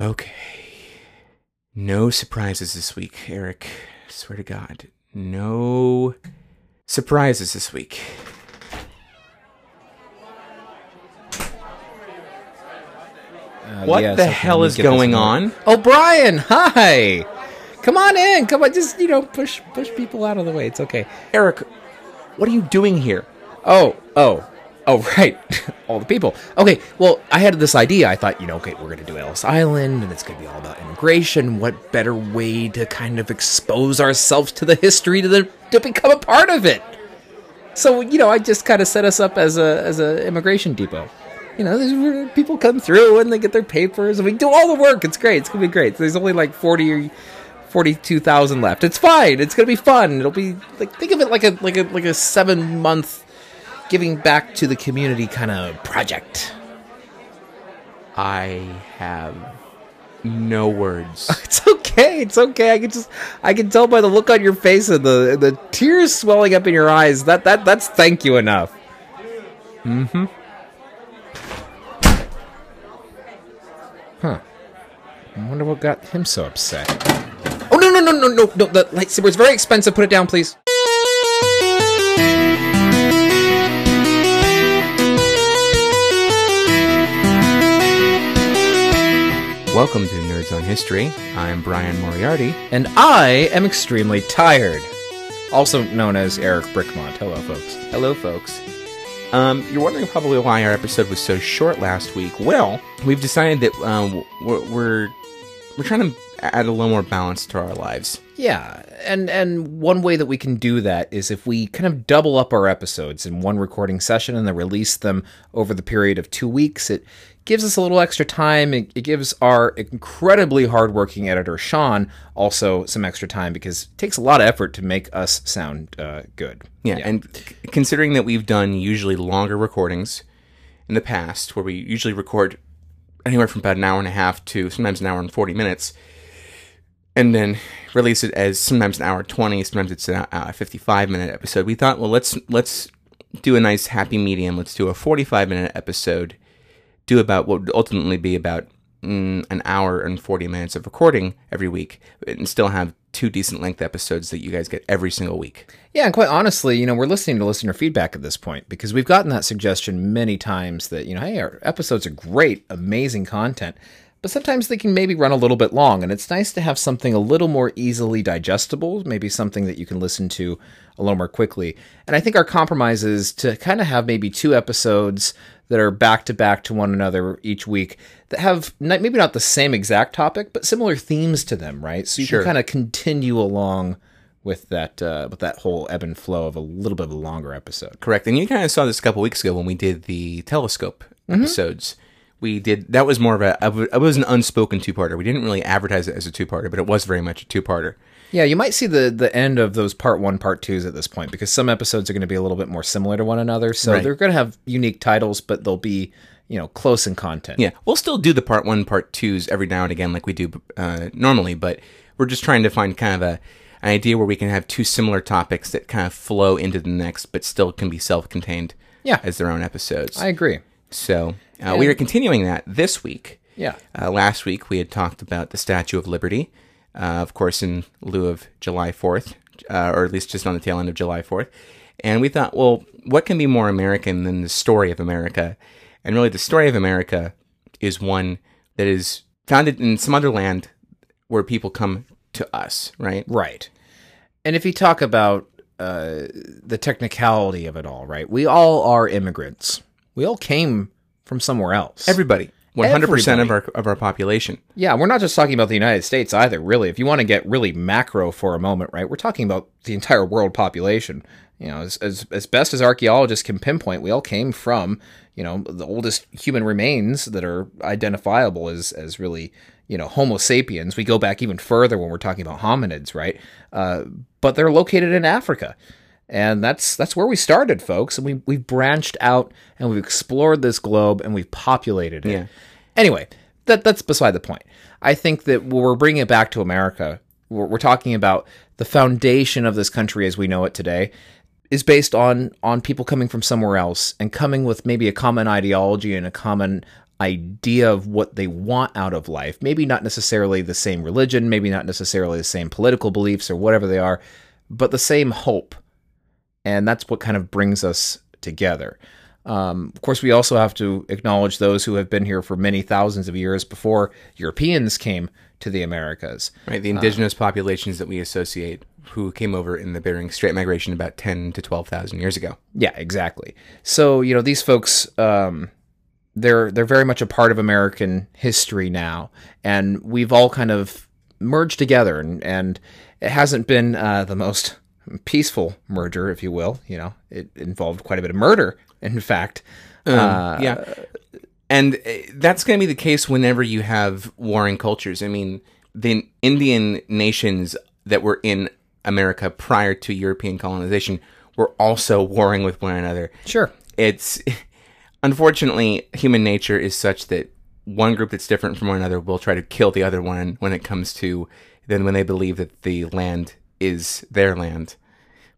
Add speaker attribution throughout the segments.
Speaker 1: Okay. No surprises this week, Eric. Swear to God. No surprises this week.
Speaker 2: Uh,
Speaker 1: What the hell is going on?
Speaker 2: Oh, hi. Come on in. Come on, just you know, push push people out of the way. It's okay.
Speaker 1: Eric, what are you doing here?
Speaker 2: Oh, oh, oh, right. all the people. Okay, well, I had this idea. I thought, you know, okay, we're going to do Ellis Island, and it's going to be all about immigration. What better way to kind of expose ourselves to the history to the to become a part of it? So, you know, I just kind of set us up as a as a immigration depot. You know, people come through and they get their papers, and we do all the work. It's great. It's gonna be great. There's only like forty or forty-two thousand left. It's fine. It's gonna be fun. It'll be like think of it like a like a like a seven month giving back to the community kind of project.
Speaker 1: I have no words.
Speaker 2: It's okay. It's okay. I can just I can tell by the look on your face and the the tears swelling up in your eyes that that that's thank you enough. Mm-hmm. Huh. I wonder what got him so upset. Oh no no no no no no! The lightsaber is very expensive. Put it down, please.
Speaker 1: Welcome to Nerds on History. I'm Bryan Moriarty.
Speaker 2: And I am extremely tired. Also known as Eric Brickmont. Hello, folks.
Speaker 1: Hello, folks. Um, you're wondering probably why our episode was so short last week. Well, we've decided that um, we're, we're we're trying to add a little more balance to our lives.
Speaker 2: Yeah, and and one way that we can do that is if we kind of double up our episodes in one recording session and then release them over the period of two weeks. It gives us a little extra time. It, it gives our incredibly hardworking editor Sean also some extra time because it takes a lot of effort to make us sound uh, good.
Speaker 1: Yeah, and c- considering that we've done usually longer recordings in the past, where we usually record anywhere from about an hour and a half to sometimes an hour and 40 minutes, and then release it as sometimes an hour 20, sometimes it's a a 55 minute episode, we thought, well, let's let's do a nice happy medium. Let's do a 45 minute episode, do about what would ultimately be about mm, an hour and 40 minutes of recording every week, and still have two decent length episodes that you guys get every single week.
Speaker 2: Yeah, and quite honestly, you know, we're listening to listener feedback at this point because we've gotten that suggestion many times that, you know, hey, our episodes are great, amazing content, but sometimes they can maybe run a little bit long, and it's nice to have something a little more easily digestible, maybe something that you can listen to a little more quickly. And I think our compromise is to kind of have maybe two episodes that are back to back to one another each week that have not, maybe not the same exact topic, but similar themes to them, right? So you
Speaker 1: Sure.
Speaker 2: can kind of continue along with that uh, with that whole ebb and flow of a little bit of a longer episode.
Speaker 1: Correct. And you kind of saw this a couple weeks ago when we did the telescope
Speaker 2: Mm-hmm.
Speaker 1: episodes. We did that was more of a it was an unspoken two parter. We didn't really advertise it as a two parter, but it was very much a two parter.
Speaker 2: Yeah, you might see the the end of those part one, part twos at this point because some episodes are going to be a little bit more similar to one another. So
Speaker 1: Right.
Speaker 2: they're going to have unique titles, but they'll be you know close in content.
Speaker 1: Yeah, we'll still do the part one, part twos every now and again, like we do uh, normally. But we're just trying to find kind of a an idea where we can have two similar topics that kind of flow into the next, but still can be self contained.
Speaker 2: Yeah.
Speaker 1: as their own episodes.
Speaker 2: I agree.
Speaker 1: So uh, we are continuing that this week.
Speaker 2: Yeah.
Speaker 1: Uh, last week we had talked about the Statue of Liberty, uh, of course, in lieu of July 4th, uh, or at least just on the tail end of July 4th. And we thought, well, what can be more American than the story of America? And really, the story of America is one that is founded in some other land where people come to us, right?
Speaker 2: Right. And if you talk about uh, the technicality of it all, right? We all are immigrants. We all came from somewhere else.
Speaker 1: Everybody, 100% of our, of our population.
Speaker 2: Yeah, we're not just talking about the United States either, really. If you want to get really macro for a moment, right, we're talking about the entire world population. You know, as, as, as best as archaeologists can pinpoint, we all came from, you know, the oldest human remains that are identifiable as, as really, you know, Homo sapiens. We go back even further when we're talking about hominids, right? Uh, but they're located in Africa. And that's that's where we started, folks. And we we've branched out and we've explored this globe and we've populated it.
Speaker 1: Yeah.
Speaker 2: Anyway, that that's beside the point. I think that when we're bringing it back to America, we're, we're talking about the foundation of this country as we know it today is based on on people coming from somewhere else and coming with maybe a common ideology and a common idea of what they want out of life. Maybe not necessarily the same religion, maybe not necessarily the same political beliefs or whatever they are, but the same hope. And that's what kind of brings us together. Um, of course, we also have to acknowledge those who have been here for many thousands of years before Europeans came to the Americas.
Speaker 1: Right, the indigenous populations that we associate who came over in the Bering Strait migration about 10 to 12,000 years ago.
Speaker 2: Yeah, exactly. So, you know, these folks um, they're they're very much a part of American history now, and we've all kind of merged together, and, and it hasn't been uh, the most peaceful merger, if you will. You know, it involved quite a bit of murder, in fact. uh,
Speaker 1: yeah. And uh, that's going to be the case whenever you have warring cultures. I mean, the Indian nations that were in America prior to European colonization were also warring with one another.
Speaker 2: Sure.
Speaker 1: It's unfortunately human nature is such that one group that's different from one another will try to kill the other one when it comes to then when they believe that the land is their land.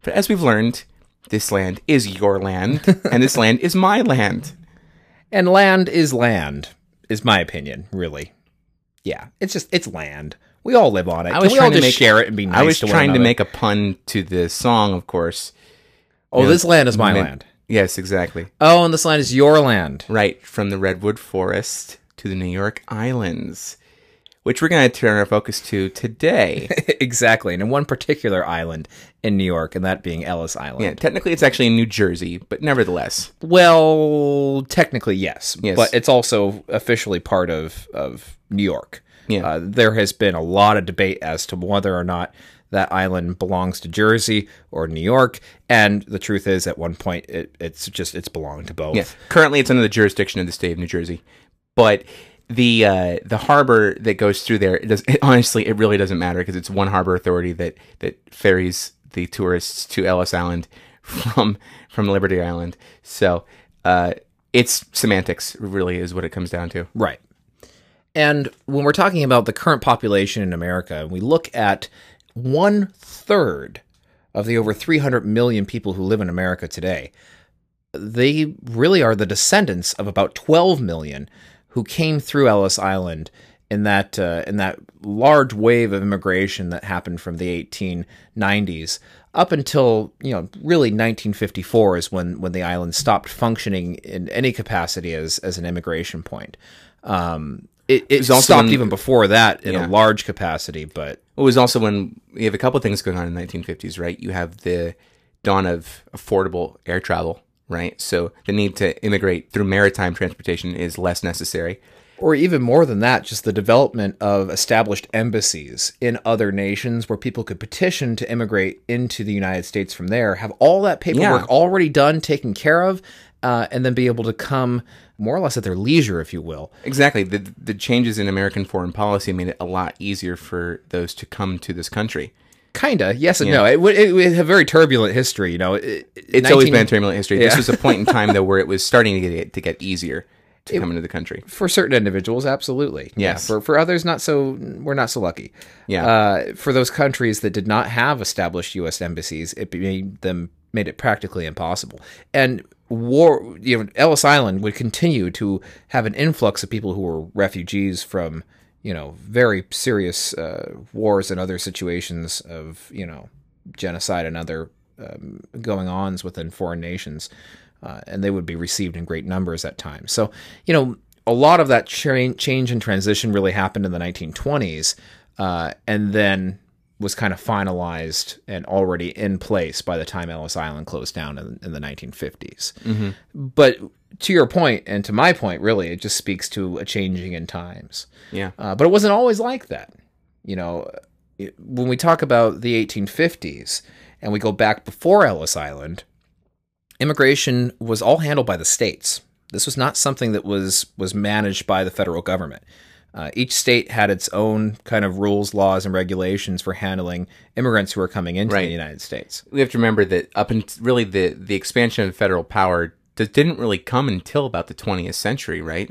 Speaker 1: But as we've learned, this land is your land and this land is my land.
Speaker 2: And land is land, is my opinion, really. Yeah, it's just it's land. We all live on it.
Speaker 1: I was
Speaker 2: Can we all
Speaker 1: trying to
Speaker 2: just
Speaker 1: make-
Speaker 2: share it and be nice
Speaker 1: I was
Speaker 2: to
Speaker 1: trying to make a pun to the song, of course.
Speaker 2: Oh, this land is my
Speaker 1: meant-
Speaker 2: land.
Speaker 1: Yes, exactly.
Speaker 2: Oh, and this land is your land.
Speaker 1: Right from the redwood forest to the New York Islands, which we're going to turn our focus to today.
Speaker 2: exactly. And in one particular island in New York, and that being Ellis Island.
Speaker 1: yeah, technically it's actually in New Jersey, but nevertheless.
Speaker 2: Well, technically, yes.
Speaker 1: Yes.
Speaker 2: But it's also officially part of, of New York.
Speaker 1: Yeah.
Speaker 2: Uh, there has been a lot of debate as to whether or not that island belongs to Jersey or New York. And the truth is, at one point, it, it's just, it's belonged to both.
Speaker 1: Yeah, currently it's under the jurisdiction of the state of New Jersey, but the uh, the harbor that goes through there, it does it, honestly, it really doesn't matter because it's one harbor authority that that ferries the tourists to Ellis Island from from Liberty Island. So uh, it's semantics, really, is what it comes down to.
Speaker 2: Right. And when we're talking about the current population in America, and we look at one third of the over 300 million people who live in America today. They really are the descendants of about 12 million who came through Ellis Island in that uh, in that large wave of immigration that happened from the 1890s up until you know really 1954 is when when the island stopped functioning in any capacity as as an immigration point. Um, it, it
Speaker 1: also
Speaker 2: stopped
Speaker 1: when-
Speaker 2: even before that in
Speaker 1: Yeah.
Speaker 2: a large capacity, but
Speaker 1: It was also when you have a couple things going on in the 1950s, right? You have the dawn of affordable air travel, right? So the need to immigrate through maritime transportation is less necessary.
Speaker 2: or even more than that, just the development of established embassies in other nations where people could petition to immigrate into the United States from there, have all that paperwork
Speaker 1: Yeah.
Speaker 2: already done, taken care of, uh, and then be able to come more or less at their leisure, if you will.
Speaker 1: Exactly. The the changes in American foreign policy made it a lot easier for those to come to this country.
Speaker 2: Kinda, yes and no. It would it would have very turbulent history, you know. It,
Speaker 1: It's always been a turbulent history. This was a point in time though where it was starting to get to get easier to come into the country.
Speaker 2: for certain individuals, absolutely. Yeah, for for others, not so. We're not so lucky.
Speaker 1: Yeah.
Speaker 2: Uh, for those countries that did not have established U.S. embassies, it made them made it practically impossible. And war, you know, Ellis Island would continue to have an influx of people who were refugees from, you know, very serious uh, wars and other situations of, you know, genocide and other um, going ons within foreign nations. Uh, and they would be received in great numbers at times. So, you know, a lot of that cha- change and transition really happened in the 1920s, uh, and then was kind of finalized and already in place by the time Ellis Island closed down in, in the 1950s. But to your point, and to my point, really, it just speaks to a changing in times.
Speaker 1: Yeah.
Speaker 2: Uh, but it wasn't always like that. You know, it- when we talk about the 1850s and we go back before Ellis Island, immigration was all handled by the states. This was not something that was was managed by the federal government. Uh, each state had its own kind of rules, laws, and regulations for handling immigrants who are coming into
Speaker 1: Right.
Speaker 2: the United States.
Speaker 1: We have to remember that up until really the the expansion of federal power d- didn't really come until about the 20th century, right?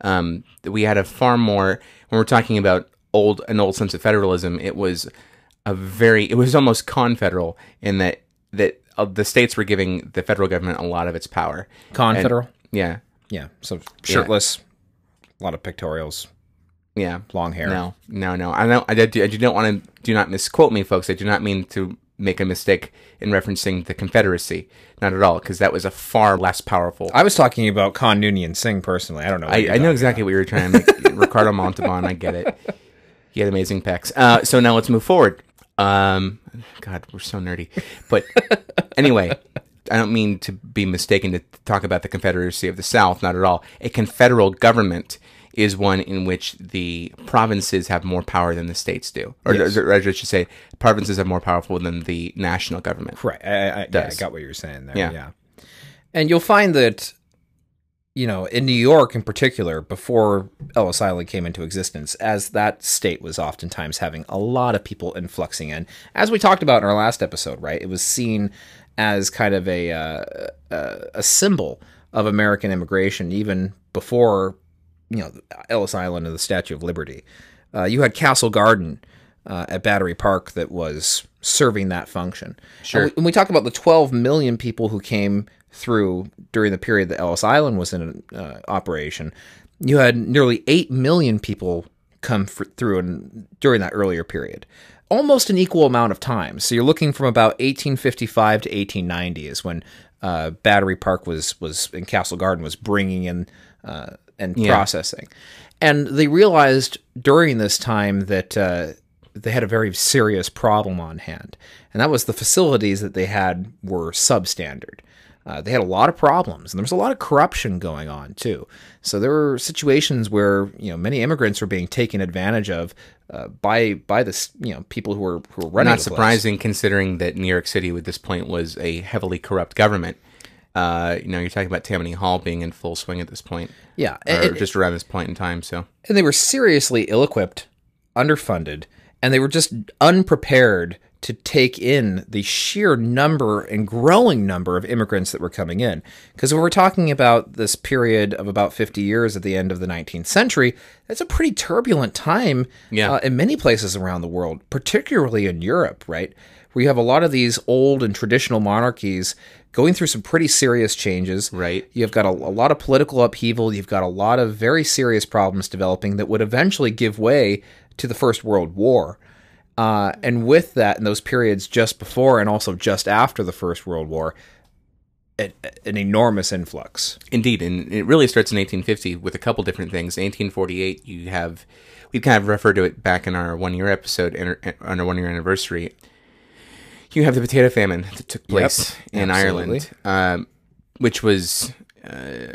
Speaker 1: Um, we had a far more when we're talking about old an old sense of federalism. It was a very it was almost confederal in that that uh, the states were giving the federal government a lot of its power.
Speaker 2: Confederal,
Speaker 1: Yeah,
Speaker 2: yeah. So shirtless, A lot of pictorials,
Speaker 1: Yeah.
Speaker 2: long hair.
Speaker 1: No, no, no. I don't. I do, I do not want to. Do not misquote me, folks. I do not mean to make a mistake in referencing the Confederacy. Not at all, because that was a far less powerful.
Speaker 2: I was talking about Khan Noonien Singh personally. I don't know.
Speaker 1: I, I know exactly what you were trying to make. Ricardo Montalban. I get it. He had amazing pecs. Uh, so now let's move forward. Um, God, we're so nerdy. But anyway, I don't mean to be mistaken to talk about the Confederacy of the South. Not at all. A confederal government is one in which the provinces have more power than the states do, or,
Speaker 2: Yes.
Speaker 1: or I should say, provinces have more powerful than the national government.
Speaker 2: Right. I, I, yeah, I got what you're saying there.
Speaker 1: Yeah.
Speaker 2: Yeah. And you'll find that, you know, in New York in particular, before Ellis Island came into existence, as that state was oftentimes having a lot of people influxing in, as we talked about in our last episode, right? It was seen as kind of a uh, a, a symbol of American immigration, even before you know Ellis Island and the Statue of Liberty. Uh, you had Castle Garden uh, at Battery Park that was serving that function.
Speaker 1: Sure.
Speaker 2: And we, when we talk about the 12 million people who came through during the period that Ellis Island was in uh, operation, you had nearly 8 million people come through in, during that earlier period. Almost an equal amount of time. So you're looking from about 1855 to 1890 is when uh, Battery Park was was in Castle Garden was bringing in and processing, and they realized during this time that uh, they had a very serious problem on hand, and that was the facilities that they had were substandard. Uh, they had a lot of problems, and there was a lot of corruption going on too. So there were situations where you know many immigrants were being taken advantage of uh, by by the you know people who were who were running.
Speaker 1: Not
Speaker 2: the place.
Speaker 1: surprising, considering that New York City, at this point, was a heavily corrupt government. Uh, you know, you're talking about Tammany Hall being in full swing at this point,
Speaker 2: Yeah,
Speaker 1: or
Speaker 2: and,
Speaker 1: just around this point in time. So
Speaker 2: and they were seriously ill-equipped, underfunded, and they were just unprepared to take in the sheer number and growing number of immigrants that were coming in. Because when we're talking about this period of about 50 years at the end of the 19th century, that's a pretty turbulent time
Speaker 1: Yeah.
Speaker 2: uh, in many places around the world, particularly in Europe, right? Where you have a lot of these old and traditional monarchies going through some pretty serious changes.
Speaker 1: Right.
Speaker 2: You've got a, a lot of political upheaval. You've got a lot of very serious problems developing that would eventually give way to the First World War. Uh, and with that, in those periods just before and also just after the First World War, a, an enormous influx.
Speaker 1: Indeed, and it really starts in 1850 with a couple different things. 1848, you have we kind of referred to it back in our one year episode on our one year anniversary. You have the potato famine that took place in Ireland, um, which was, uh,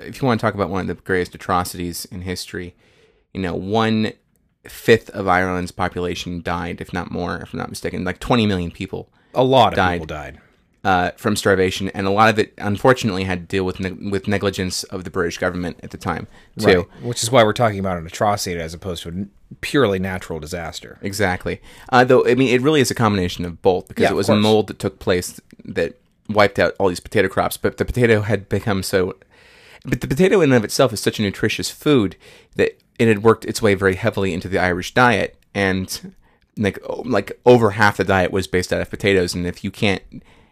Speaker 1: if you want to talk about one of the greatest atrocities in history, you know, one fifth of Ireland's population died, if not more, if I'm not mistaken, like 20 million people
Speaker 2: A lot of
Speaker 1: Died.
Speaker 2: people died.
Speaker 1: Uh, from starvation, and a lot of it, unfortunately, had to deal with neg- with negligence of the British government at the time too.
Speaker 2: Right. Which is why we're talking about an atrocity as opposed to a n- purely natural disaster.
Speaker 1: Exactly. Uh, though I mean, it really is a combination of both because
Speaker 2: Yeah,
Speaker 1: it was a mold that took place that wiped out all these potato crops, but the potato had become so. But the potato in and of itself is such a nutritious food that it had worked its way very heavily into the Irish diet, and like like over half the diet was based out of potatoes. And if you can't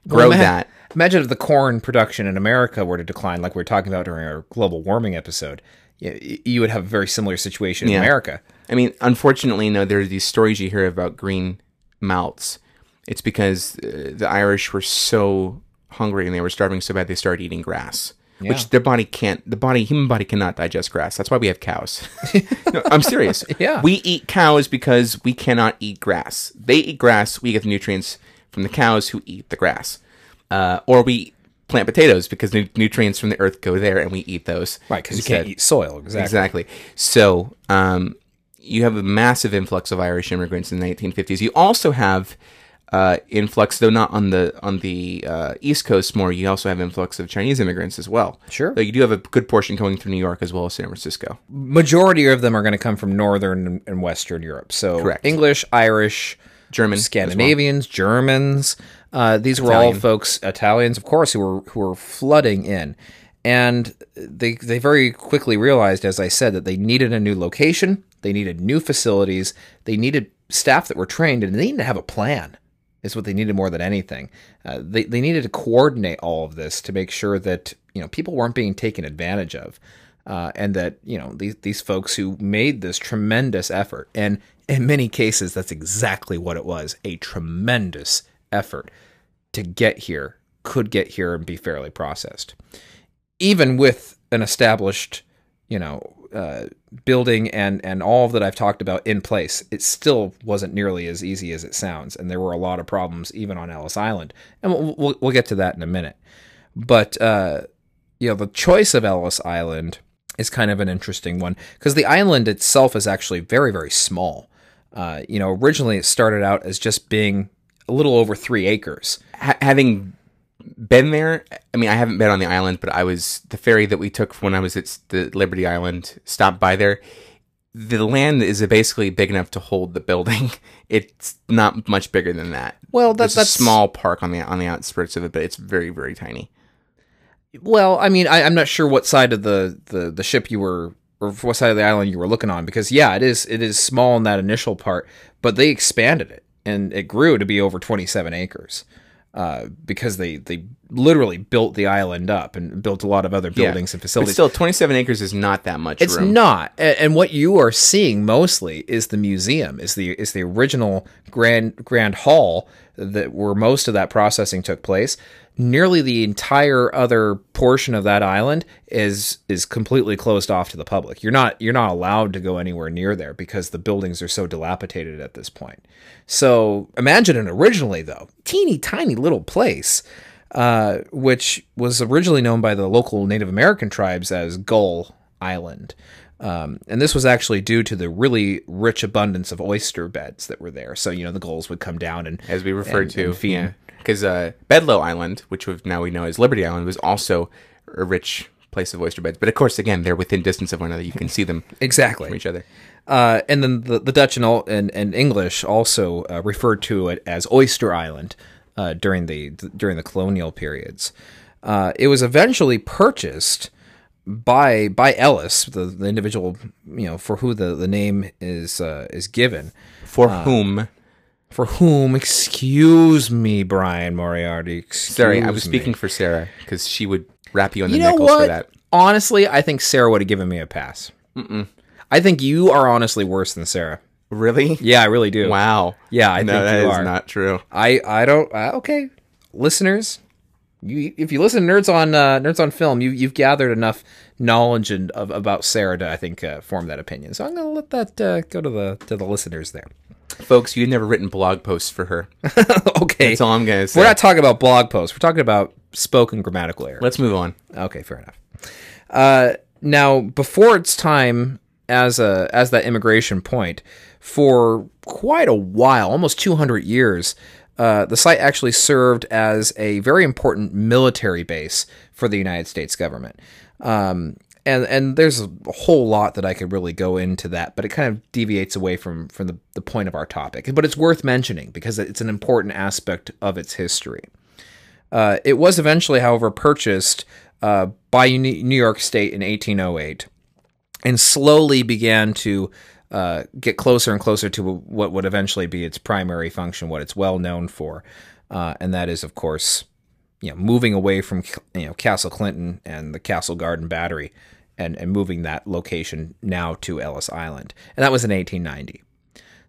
Speaker 1: grow
Speaker 2: Well,
Speaker 1: that,
Speaker 2: Imagine if the corn production in America were to decline, like we were talking about during our global warming episode. You, you would have a very similar situation in
Speaker 1: Yeah.
Speaker 2: America.
Speaker 1: I mean, unfortunately, you know, there are these stories you hear about green mouths. It's because uh, the Irish were so hungry and they were starving so bad they started eating grass,
Speaker 2: Yeah.
Speaker 1: which their body can't. The body, human body, cannot digest grass. That's why we have cows. no, I'm serious.
Speaker 2: Yeah.
Speaker 1: we eat cows because we cannot eat grass. They eat grass. We get the nutrients from the cows who eat the grass, uh, or we plant potatoes because the nutrients from the earth go there and we eat those.
Speaker 2: Right, because you can't eat soil. Exactly.
Speaker 1: Exactly. So um, you have a massive influx of Irish immigrants in the 1950s. You also have uh, influx, though not on the on the uh, East Coast more. You also have influx of Chinese immigrants as well.
Speaker 2: Sure.
Speaker 1: Though you do have a good portion coming through New York as well as San Francisco.
Speaker 2: Majority of them are going to come from northern and western Europe. So
Speaker 1: Correct.
Speaker 2: English, Irish,
Speaker 1: German, as well.
Speaker 2: Scandinavians, Germans. Uh, these were all folks, Italians, of course, who were who were flooding in, and they they very quickly realized, as I said, that they needed a new location, they needed new facilities, they needed staff that were trained, and they needed to have a plan. Is what they needed more than anything. Uh, they they needed to coordinate all of this to make sure that you know people weren't being taken advantage of. uh, and that you know these these folks who made this tremendous effort, and in many cases, that's exactly what it was a tremendous effort to get here, could get here and be fairly processed. Even with an established, you know, uh, building and and all that I've talked about in place, it still wasn't nearly as easy as it sounds, and there were a lot of problems even on Ellis Island, and we'll we'll, we'll get to that in a minute. But uh, you know, the choice of Ellis Island is kind of an interesting one because the island itself is actually very very small. Uh, you know, originally it started out as just being a little over three acres.
Speaker 1: Ha- having been there, I mean, I haven't been on the island, but I was the ferry that we took when I was at the Liberty Island. Stopped by there. The land is basically big enough to hold the building. It's not much bigger than that.
Speaker 2: Well, that, that's
Speaker 1: a small park on the on the outskirts of it, but it's very very tiny.
Speaker 2: Well, I mean, I, I'm not sure what side of the, the, the ship you were, or what side of the island you were looking on, because yeah, it is it is small in that initial part, but they expanded it and it grew to be over 27 acres, uh, because they they literally built the island up and built a lot of other buildings and
Speaker 1: But
Speaker 2: facilities.
Speaker 1: still, 27 acres is not that much
Speaker 2: It's
Speaker 1: room.
Speaker 2: not, and what you are seeing mostly is the museum, is the is the original grand grand hall that where most of that processing took place. Nearly the entire other portion of that island is is completely closed off to the public. You're not you're not allowed to go anywhere near there because the buildings are so dilapidated at this point. So imagine it originally though, teeny tiny little place uh, which was originally known by the local Native American tribes as Gull Island. Um, and this was actually due to the really rich abundance of oyster beds that were there. So, you know, the gulls would come down and
Speaker 1: as we referred
Speaker 2: and-
Speaker 1: to.
Speaker 2: and feed.
Speaker 1: yeah, because uh, Bedloe Island, which now we know as Liberty Island, was also a rich place of oyster beds. But of course, again, they're within distance of one another. You can see them
Speaker 2: exactly from
Speaker 1: each other.
Speaker 2: Uh, and then the, the Dutch and, all, and, and English also uh, referred to it as Oyster Island uh, during the during the colonial periods. Uh, it was eventually purchased by by Ellis, the, the individual you know for who the, the name is uh, is given.
Speaker 1: For
Speaker 2: Uh,
Speaker 1: whom?
Speaker 2: For whom? Excuse me, Bryan Moriarty. Excuse
Speaker 1: Sorry, I was
Speaker 2: me.
Speaker 1: speaking for Sarah because she would wrap you on the
Speaker 2: You know
Speaker 1: nickels
Speaker 2: what?
Speaker 1: for that.
Speaker 2: Honestly, I think Sarah would have given me a pass. I think you are honestly worse than Sarah.
Speaker 1: Really?
Speaker 2: Yeah, I really do.
Speaker 1: Wow.
Speaker 2: Yeah, I
Speaker 1: no,
Speaker 2: think
Speaker 1: that
Speaker 2: you
Speaker 1: is
Speaker 2: are.
Speaker 1: not true.
Speaker 2: I I don't. Uh, okay, listeners, you if you listen to nerds on uh, nerds on film, you you've gathered enough knowledge and of, about Sarah to I think uh, form that opinion. So I'm gonna let that uh, go to the to the listeners there.
Speaker 1: Folks, you've never written blog posts for her.
Speaker 2: okay,
Speaker 1: That's all I'm going to say.
Speaker 2: we're not talking about blog posts. We're talking about spoken grammatical error.
Speaker 1: Let's move on.
Speaker 2: Okay, fair enough. Uh, now, before its time as a as that immigration point, for quite a while, almost 200 years, uh, the site actually served as a very important military base for the United States government. Um, and and there's a whole lot that I could really go into that, but it kind of deviates away from from the, the point of our topic. But it's worth mentioning because it's an important aspect of its history. Uh, it was eventually, however, purchased uh, by New York State in 1808 and slowly began to uh, get closer and closer to what would eventually be its primary function, what it's well known for. Uh, and that is, of course, you know, moving away from you know Castle Clinton and the Castle Garden Battery, and and moving that location now to Ellis Island, and that was in 1890.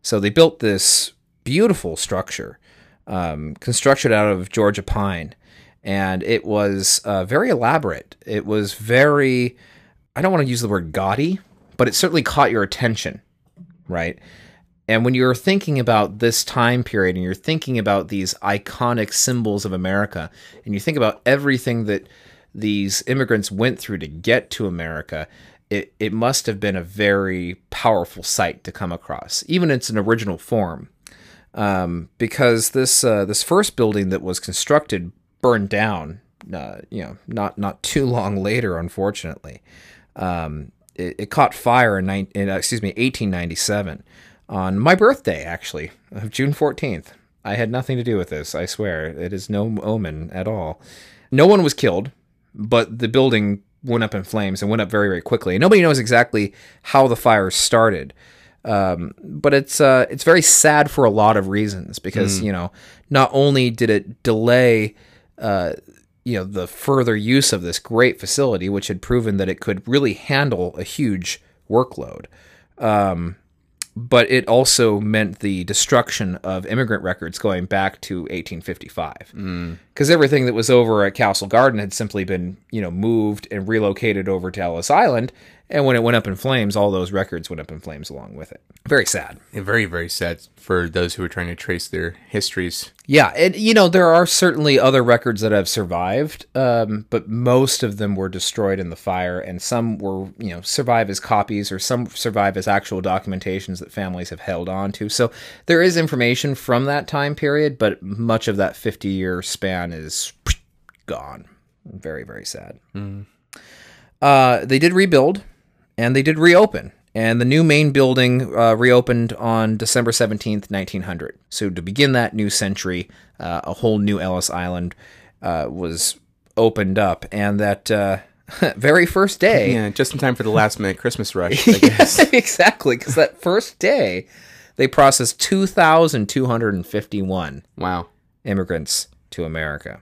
Speaker 2: So they built this beautiful structure, um, constructed out of Georgia pine, and it was uh, very elaborate. It was very, I don't want to use the word gaudy, but it certainly caught your attention, right? And when you're thinking about this time period and you're thinking about these iconic symbols of America, and you think about everything that these immigrants went through to get to America, it, it must have been a very powerful sight to come across, even in its an original form. Um, because this uh, this first building that was constructed burned down, uh, you know, not not too long later, unfortunately. Um, it, it caught fire in, in uh, excuse me 1897 on my birthday, actually, of June 14th. I had nothing to do with this. I swear, it is no omen at all. No one was killed, but the building went up in flames and went up very, very quickly. Nobody knows exactly how the fire started, um, but it's uh, it's very sad for a lot of reasons because you know not only did it delay uh, you know the further use of this great facility, which had proven that it could really handle a huge workload. Um, but it also meant the destruction of immigrant records going back to 1855 because everything that was over at Castle Garden had simply been you know moved and relocated over to Ellis Island, and when it went up in flames, all those records went up in flames along with it. Very sad.
Speaker 1: Very, very sad for those who are trying to trace their histories.
Speaker 2: Yeah, and you know there are certainly other records that have survived, um, but most of them were destroyed in the fire, and some were you know survive as copies, or some survive as actual documentations that families have held on to. So there is information from that time period, but much of that fifty-year span is gone. Very, very sad. Uh, they did rebuild, and they did reopen. And the new main building uh, reopened on December 17th, 1900. So, to begin that new century, uh, a whole new Ellis Island uh, was opened up. And that uh, very first day.
Speaker 1: Yeah, just in time for the last minute Christmas rush, I guess.
Speaker 2: exactly. Because that first day, they processed 2,251
Speaker 1: wow.
Speaker 2: immigrants to America.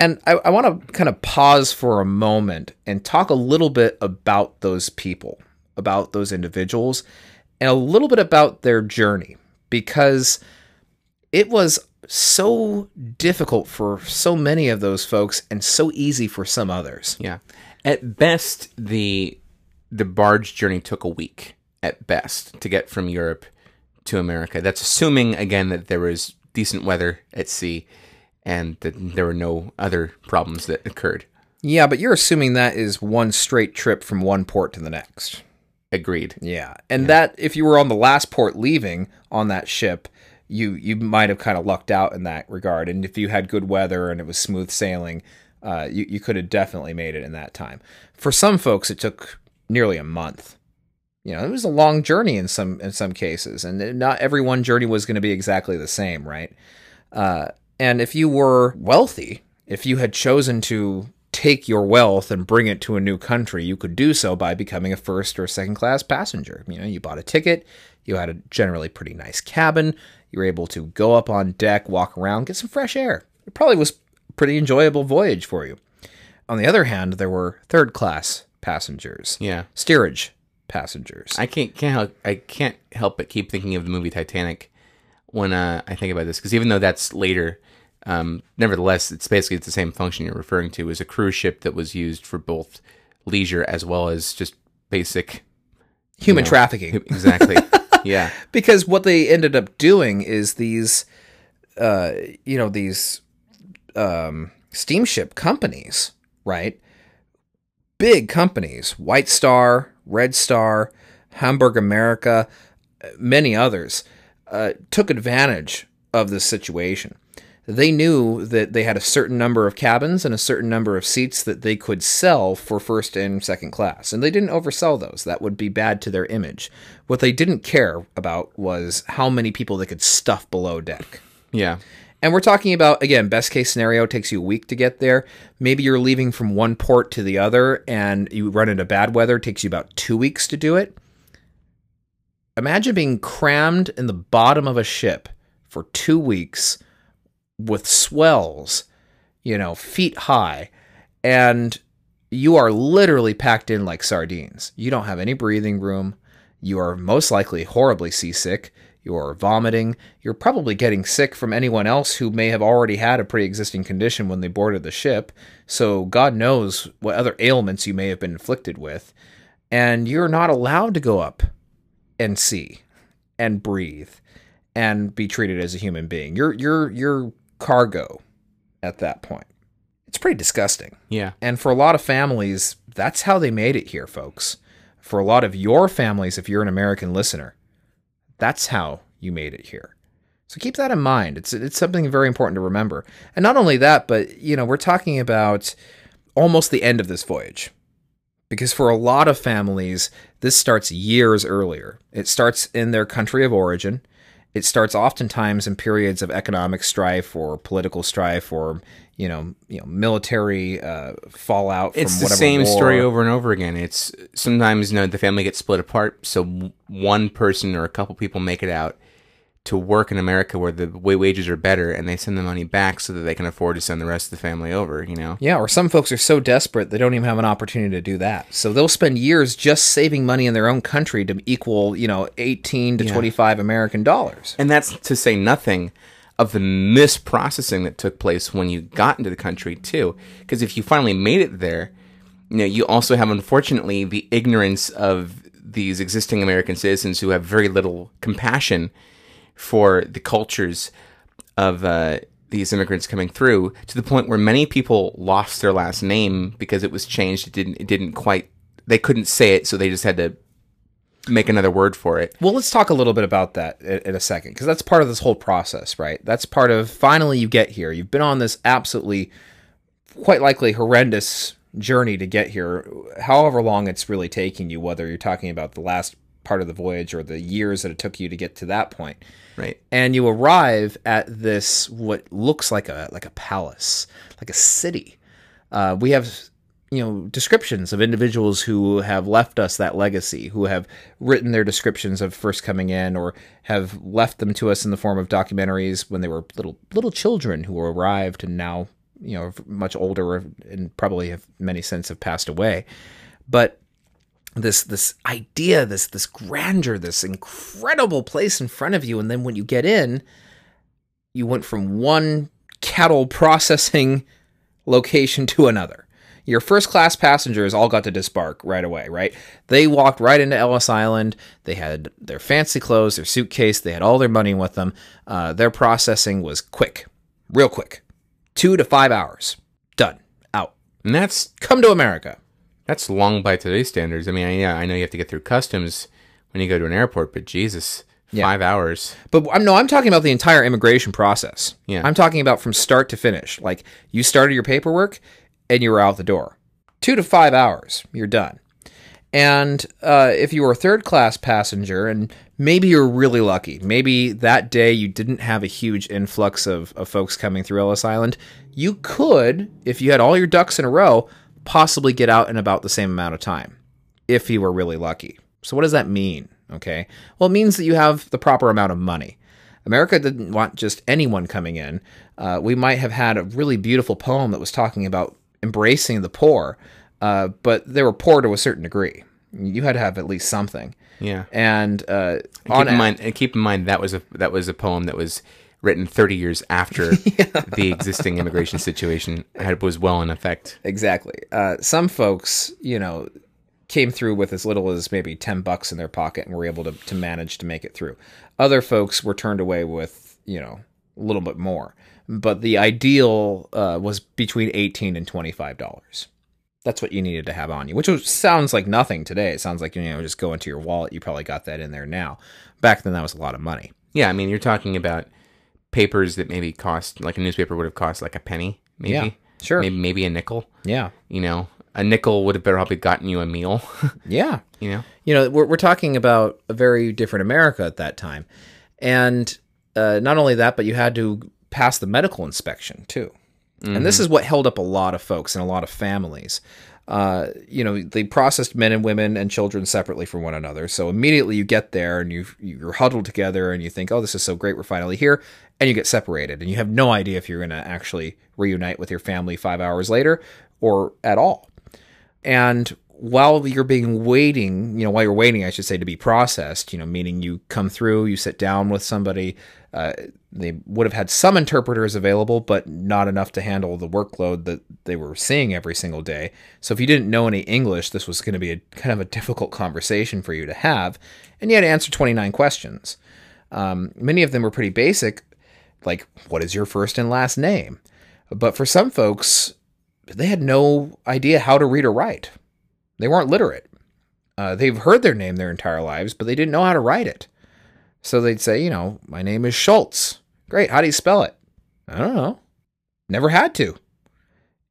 Speaker 2: And I, I want to kind of pause for a moment and talk a little bit about those people, about those individuals, and a little bit about their journey because it was so difficult for so many of those folks and so easy for some others.
Speaker 1: Yeah. At best, the the barge journey took a week at best to get from Europe to America. That's assuming again that there was decent weather at sea and that there were no other problems that occurred.
Speaker 2: Yeah, but you're assuming that is one straight trip from one port to the next.
Speaker 1: Agreed.
Speaker 2: Yeah. And that if you were on the last port leaving on that ship, you you might have kind of lucked out in that regard. And if you had good weather and it was smooth sailing, uh, you, you could have definitely made it in that time. For some folks it took nearly a month. You know, it was a long journey in some in some cases, and not every one journey was going to be exactly the same, right? Uh, and if you were wealthy, if you had chosen to take your wealth and bring it to a new country, you could do so by becoming a first or second class passenger. You know, you bought a ticket, you had a generally pretty nice cabin, you were able to go up on deck, walk around, get some fresh air. It probably was a pretty enjoyable voyage for you. On the other hand, there were third class passengers,
Speaker 1: Yeah.
Speaker 2: steerage passengers.
Speaker 1: I can't can't help I can't help but keep thinking of the movie Titanic when uh, I think about this because even though that's later, um, nevertheless, it's basically it's the same function you're referring to. Is a cruise ship that was used for both leisure as well as just basic
Speaker 2: Human
Speaker 1: know,
Speaker 2: trafficking.
Speaker 1: Exactly. yeah.
Speaker 2: because what they ended up doing is these uh you know these um steamship companies right big companies white star red star hamburg america uh, many others uh, took advantage of this situation they knew that they had a certain number of cabins and a certain number of seats that they could sell for first and second class. And they didn't oversell those. That would be bad to their image. What they didn't care about was how many people they could stuff below deck.
Speaker 1: Yeah.
Speaker 2: And we're talking about, again, best case scenario takes you a week to get there. Maybe you're leaving from one port to the other and you run into bad weather, takes you about two weeks to do it. Imagine being crammed in the bottom of a ship for two weeks with swells, you know, feet high, and you are literally packed in like sardines. You don't have any breathing room. You are most likely horribly seasick. You're vomiting. You're probably getting sick from anyone else who may have already had a pre existing condition when they boarded the ship. So, God knows what other ailments you may have been inflicted with. And you're not allowed to go up and see and breathe and be treated as a human being. You're, you're, you're cargo at that point. It's pretty disgusting.
Speaker 1: Yeah.
Speaker 2: And for a lot of families, that's how they made it here, folks. For a lot of your families, if you're an American listener, that's how you made it here. So keep that in mind. It's it's something very important to remember. And not only that, but you know, we're talking about almost the end of this voyage. Because for a lot of families, this starts years earlier. It starts in their country of origin. It starts oftentimes in periods of economic strife or political strife or you know, you know, military uh, fallout. From
Speaker 1: It's the
Speaker 2: whatever
Speaker 1: same
Speaker 2: war.
Speaker 1: story over and over again. It's sometimes you know the family gets split apart, so one person or a couple people make it out to work in America where the wages are better, and they send the money back so that they can afford to send the rest of the family over. You know.
Speaker 2: Yeah, or some folks are so desperate they don't even have an opportunity to do that. So they'll spend years just saving money in their own country to equal, you know, 18 to 25 American dollars.
Speaker 1: And that's to say nothing of the misprocessing that took place when you got into the country too. Because if you finally made it there, you know, you also have unfortunately the ignorance of these existing American citizens who have very little compassion for the cultures of uh, these immigrants coming through to the point where many people lost their last name because it was changed. It didn't. It didn't quite. They couldn't say it, so they just had to make another word for it.
Speaker 2: Well, let's talk a little bit about that in, a second because that's part of this whole process, right? That's part of finally you get here. You've been on this absolutely, quite likely horrendous journey to get here, however long it's really taking you, whether you're talking about the last part of the voyage or the years that it took you to get to that point.
Speaker 1: Right.
Speaker 2: And you arrive at this what looks like a like a palace, like a city. Uh, we have you know descriptions of individuals who have left us that legacy, who have written their descriptions of first coming in, or have left them to us in the form of documentaries when they were little little children who arrived and now you know much older and probably have many since have passed away. But this this idea, this this grandeur, this incredible place in front of you, and then when you get in, you went from one cattle processing location to another. Your first class passengers all got to disembark right away, right? They walked right into Ellis Island. They had their fancy clothes, their suitcase, they had all their money with them. Uh, their processing was quick, real quick. Two to five hours. Done. Out.
Speaker 1: And that's
Speaker 2: Come to America.
Speaker 1: That's long by today's standards. I mean, I- yeah, I know you have to get through customs when you go to an airport, but Jesus,
Speaker 2: Yeah.
Speaker 1: five hours.
Speaker 2: But I'm no, I'm talking about the entire immigration process.
Speaker 1: Yeah.
Speaker 2: I'm talking about from start to finish. Like you started your paperwork and you were out the door. Two to five hours, you're done. And uh, if you were a third class passenger, and maybe you're really lucky, maybe that day you didn't have a huge influx of, of folks coming through Ellis Island, you could, if you had all your ducks in a row, possibly get out in about the same amount of time if you were really lucky. So, what does that mean? Okay. Well, it means that you have the proper amount of money. America didn't want just anyone coming in. Uh, we might have had a really beautiful poem that was talking about embracing the poor, uh, but they were poor to a certain degree. You had to have at least something.
Speaker 1: Yeah.
Speaker 2: And uh,
Speaker 1: Keep
Speaker 2: on
Speaker 1: in mind, and keep in mind that was a that was a poem that was written 30 years after the existing immigration situation had, was well in effect.
Speaker 2: Exactly. Uh, some folks, you know, came through with as little as maybe 10 bucks in their pocket and were able to, to manage to make it through. Other folks were turned away with, you know, a little bit more. But the ideal uh, was between 18 and $25. That's what you needed to have on you, which was, sounds like nothing today. It sounds like, you know, just go into your wallet. You probably got that in there now. Back then, that was a lot of money.
Speaker 1: Yeah, I mean, you're talking about papers that maybe cost like a newspaper would have cost like a penny, maybe.
Speaker 2: Yeah, sure.
Speaker 1: Maybe maybe a nickel.
Speaker 2: Yeah.
Speaker 1: You know, a nickel would have better probably gotten you a meal.
Speaker 2: Yeah.
Speaker 1: you know.
Speaker 2: you know we're, we're talking about a very different america at that time and uh, not only that but you had to pass the medical inspection too and this is what held up a lot of folks and a lot of families uh, you know they processed men and women and children separately from one another. So immediately you get there and you you're huddled together and you think oh this is so great we're finally here and you get separated. And you have no idea if you're going to actually reunite with your family five hours later or at all. And while you're being waiting, you know, while you're waiting, I should say, to be processed, you know, meaning you come through, you sit down with somebody. Uh, they would have had some interpreters available, but not enough to handle the workload that they were seeing every single day. So if you didn't know any English, this was going to be a kind of a difficult conversation for you to have, and you had to answer 29 questions. Um, many of them were pretty basic, like what is your first and last name? But for some folks, they had no idea how to read or write. They weren't literate. Uh, they've heard their name their entire lives, but they didn't know how to write it. So they'd say, you know, my name is Schultz. Great. How do you spell it? I don't know. Never had to.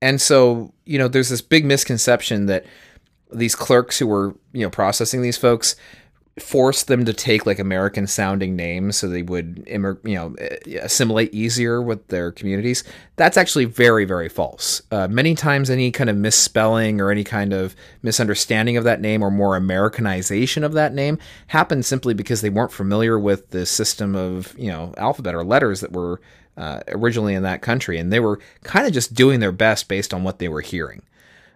Speaker 2: And so, you know, there's this big misconception that these clerks who were, you know, processing these folks force them to take like American sounding names so they would you know assimilate easier with their communities. That's actually very very false. Uh, many times, any kind of misspelling or any kind of misunderstanding of that name or more Americanization of that name happened simply because they weren't familiar with the system of you know alphabet or letters that were uh, originally in that country, and they were kind of just doing their best based on what they were hearing.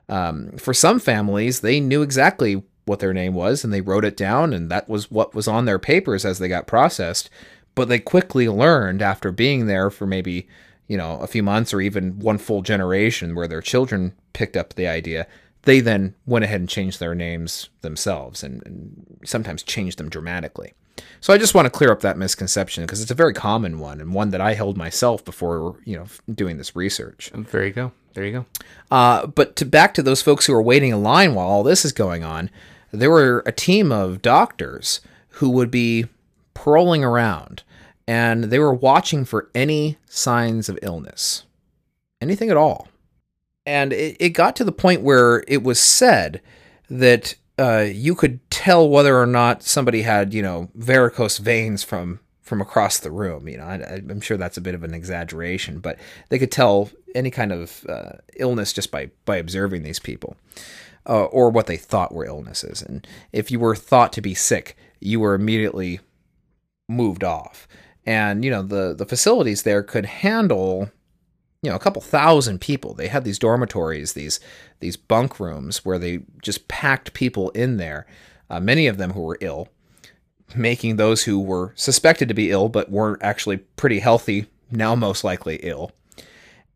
Speaker 2: Um, for some families, they knew exactly what their name was and they wrote it down and that was what was on their papers as they got processed but they quickly learned after being there for maybe you know a few months or even one full generation where their children picked up the idea they then went ahead and changed their names themselves and, and sometimes changed them dramatically so i just want to clear up that misconception because it's a very common one and one that i held myself before you know doing this research
Speaker 1: There you go. There you go.
Speaker 2: uh, but to back to those folks who are waiting in line while all this is going on, there were a team of doctors who would be paroling around and they were watching for any signs of illness, anything at all. And it, it got to the point where it was said that uh, you could tell whether or not somebody had, you know, varicose veins from from across the room. You know, I, I'm sure that's a bit of an exaggeration, but they could tell any kind of uh, illness just by by observing these people, uh, or what they thought were illnesses. And if you were thought to be sick, you were immediately moved off. And you know, the the facilities there could handle you know a couple thousand people they had these dormitories these these bunk rooms where they just packed people in there uh, many of them who were ill making those who were suspected to be ill but weren't actually pretty healthy now most likely ill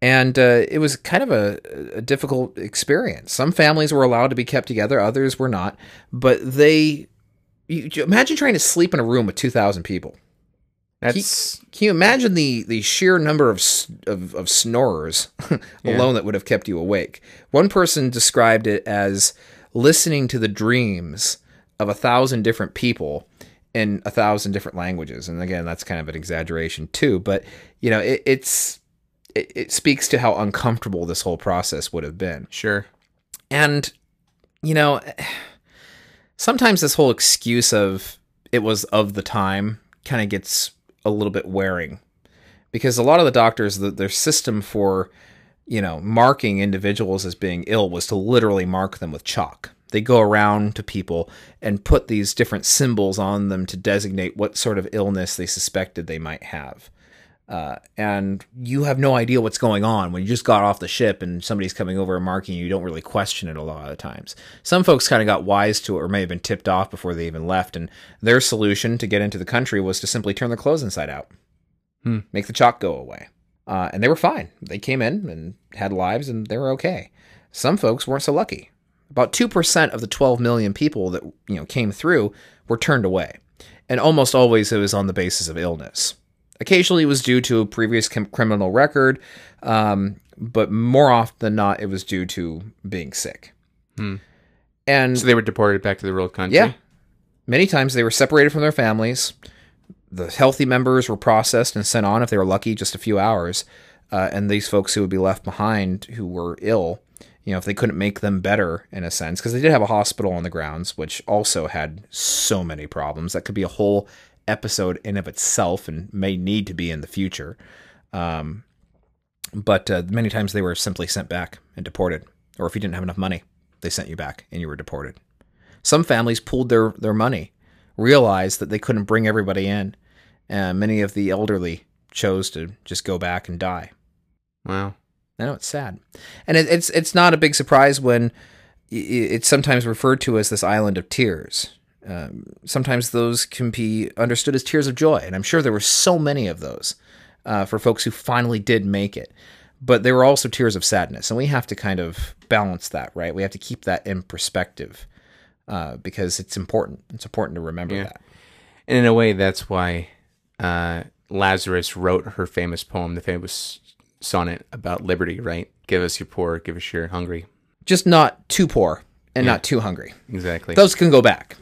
Speaker 2: and uh, it was kind of a, a difficult experience some families were allowed to be kept together others were not but they you, imagine trying to sleep in a room with 2000 people
Speaker 1: That's
Speaker 2: can you imagine the the sheer number of of, of snorers alone that would have kept you awake? One person described it as listening to the dreams of a thousand different people in a thousand different languages. And again, that's kind of an exaggeration too, but you know, it, it's it, it speaks to how uncomfortable this whole process would have been.
Speaker 1: sure.
Speaker 2: And, you know, sometimes this whole excuse of it was of the time kind of gets a little bit wearing because a lot of the doctors, the, their system for, you know, marking individuals as being ill was to literally mark them with chalk. They go around to people and put these different symbols on them to designate what sort of illness they suspected they might have. Uh, and you have no idea what's going on when you just got off the ship and somebody's coming over and marking you. You don't really question it a lot of the times. Some folks kind of got wise to it or may have been tipped off before they even left. And their solution to get into the country was to simply turn their clothes inside out,
Speaker 1: Hmm.
Speaker 2: make the chalk go away. Uh, and they were fine. They came in and had lives and they were okay. Some folks weren't so lucky. About 2% of the 12 million people that you know came through were turned away. And almost always it was on the basis of illness. Occasionally, it was due to a previous com- criminal record, um, but more often than not, it was due to being sick.
Speaker 1: Hmm.
Speaker 2: And
Speaker 1: So they were deported back to the real country.
Speaker 2: yeah, many times they were separated from their families. The healthy members were processed and sent on, if they were lucky, just a few hours. Uh, and these folks who would be left behind, who were ill, you know, if they couldn't make them better in a sense, because they did have a hospital on the grounds, which also had so many problems. That could be a whole episode in of itself, and may need to be in the future. Um, but uh, many times they were simply sent back and deported, or if you didn't have enough money, they sent you back and you were deported. Some families pooled their, their money, realized that they couldn't bring everybody in, and many of the elderly chose to just go back and die.
Speaker 1: Wow.
Speaker 2: I know it's sad, and it, it's it's not a big surprise when it's sometimes referred to as this island of tears. Um, sometimes those can be understood as tears of joy, and I'm sure there were so many of those uh, for folks who finally did make it. But there were also tears of sadness, and we have to kind of balance that, right? We have to keep that in perspective uh, because it's important. It's important to remember
Speaker 1: Yeah.
Speaker 2: that.
Speaker 1: And in a way, that's why uh, Lazarus wrote her famous poem, the famous sonnet about liberty, right? Give us your poor, give us your hungry.
Speaker 2: Just not too poor and not too hungry.
Speaker 1: Exactly.
Speaker 2: those can go back.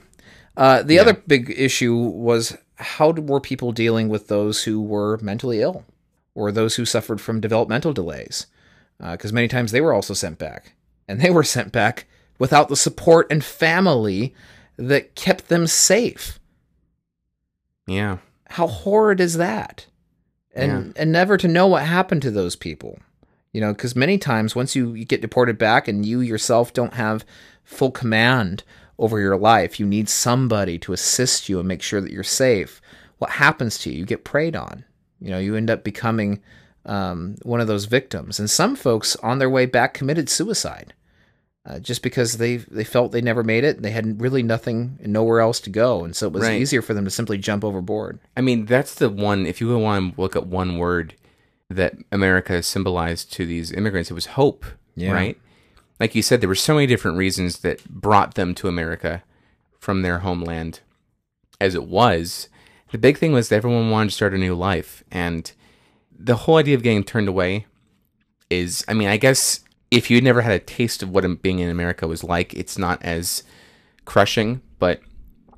Speaker 2: Uh, the other big issue was how were people dealing with those who were mentally ill or those who suffered from developmental delays? Because many times they were also sent back, and they were sent back without the support and family that kept them safe.
Speaker 1: Yeah.
Speaker 2: How horrid is that? And and never to know what happened to those people. You know, because many times once you, you get deported back and you yourself don't have full command over your life, you need somebody to assist you and make sure that you're safe. What happens to you? You get preyed on. You know, you end up becoming um, one of those victims. And some folks on their way back committed suicide uh, just because they they felt they never made it. They had really nothing and nowhere else to go, and so it was
Speaker 1: Right.
Speaker 2: easier for them to simply jump overboard.
Speaker 1: I mean, that's the one. If you want to look at one word that America symbolized to these immigrants, it was hope,
Speaker 2: Yeah.
Speaker 1: right? Like you said, there were so many different reasons that brought them to America from their homeland as it was. The big thing was that everyone wanted to start a new life. And the whole idea of getting turned away is, I mean, I guess if you'd never had a taste of what being in America was like, it's not as crushing. But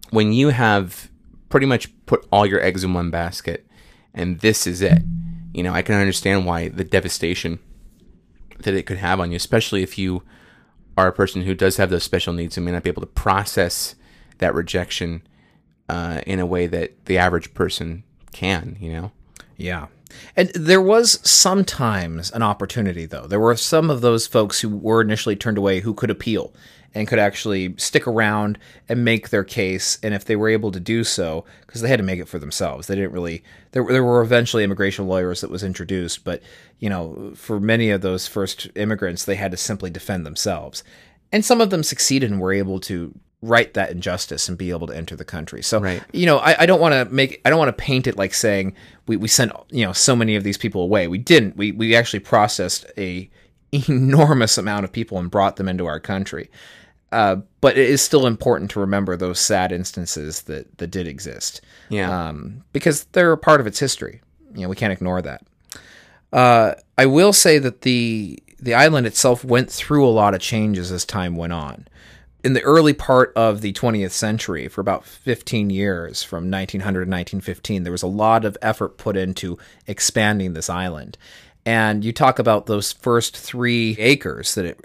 Speaker 1: when you have pretty much put all your eggs in one basket and this is it, you know, I can understand why the devastation that it could have on you, especially if you are a person who does have those special needs and may not be able to process that rejection uh, in a way that the average person can, you know?
Speaker 2: Yeah. And there was sometimes an opportunity, though. There were some of those folks who were initially turned away who could appeal and could actually stick around and make their case. And if they were able to do so, because they had to make it for themselves, they didn't really. There, there were eventually immigration lawyers that was introduced, but you know, for many of those first immigrants, they had to simply defend themselves. And some of them succeeded and were able to right that injustice and be able to enter the country. So
Speaker 1: Right.
Speaker 2: you know, I, I don't want to make I don't want to paint it like saying we, we sent you know so many of these people away. We didn't. We we actually processed a enormous amount of people and brought them into our country. Uh, but it is still important to remember those sad instances that that did exist.
Speaker 1: Yeah.
Speaker 2: Um, because they're a part of its history. You know, we can't ignore that. Uh, I will say that the the island itself went through a lot of changes as time went on. In the early part of the 20th century, for about 15 years, from 1900 to 1915, there was a lot of effort put into expanding this island. And you talk about those first three acres that it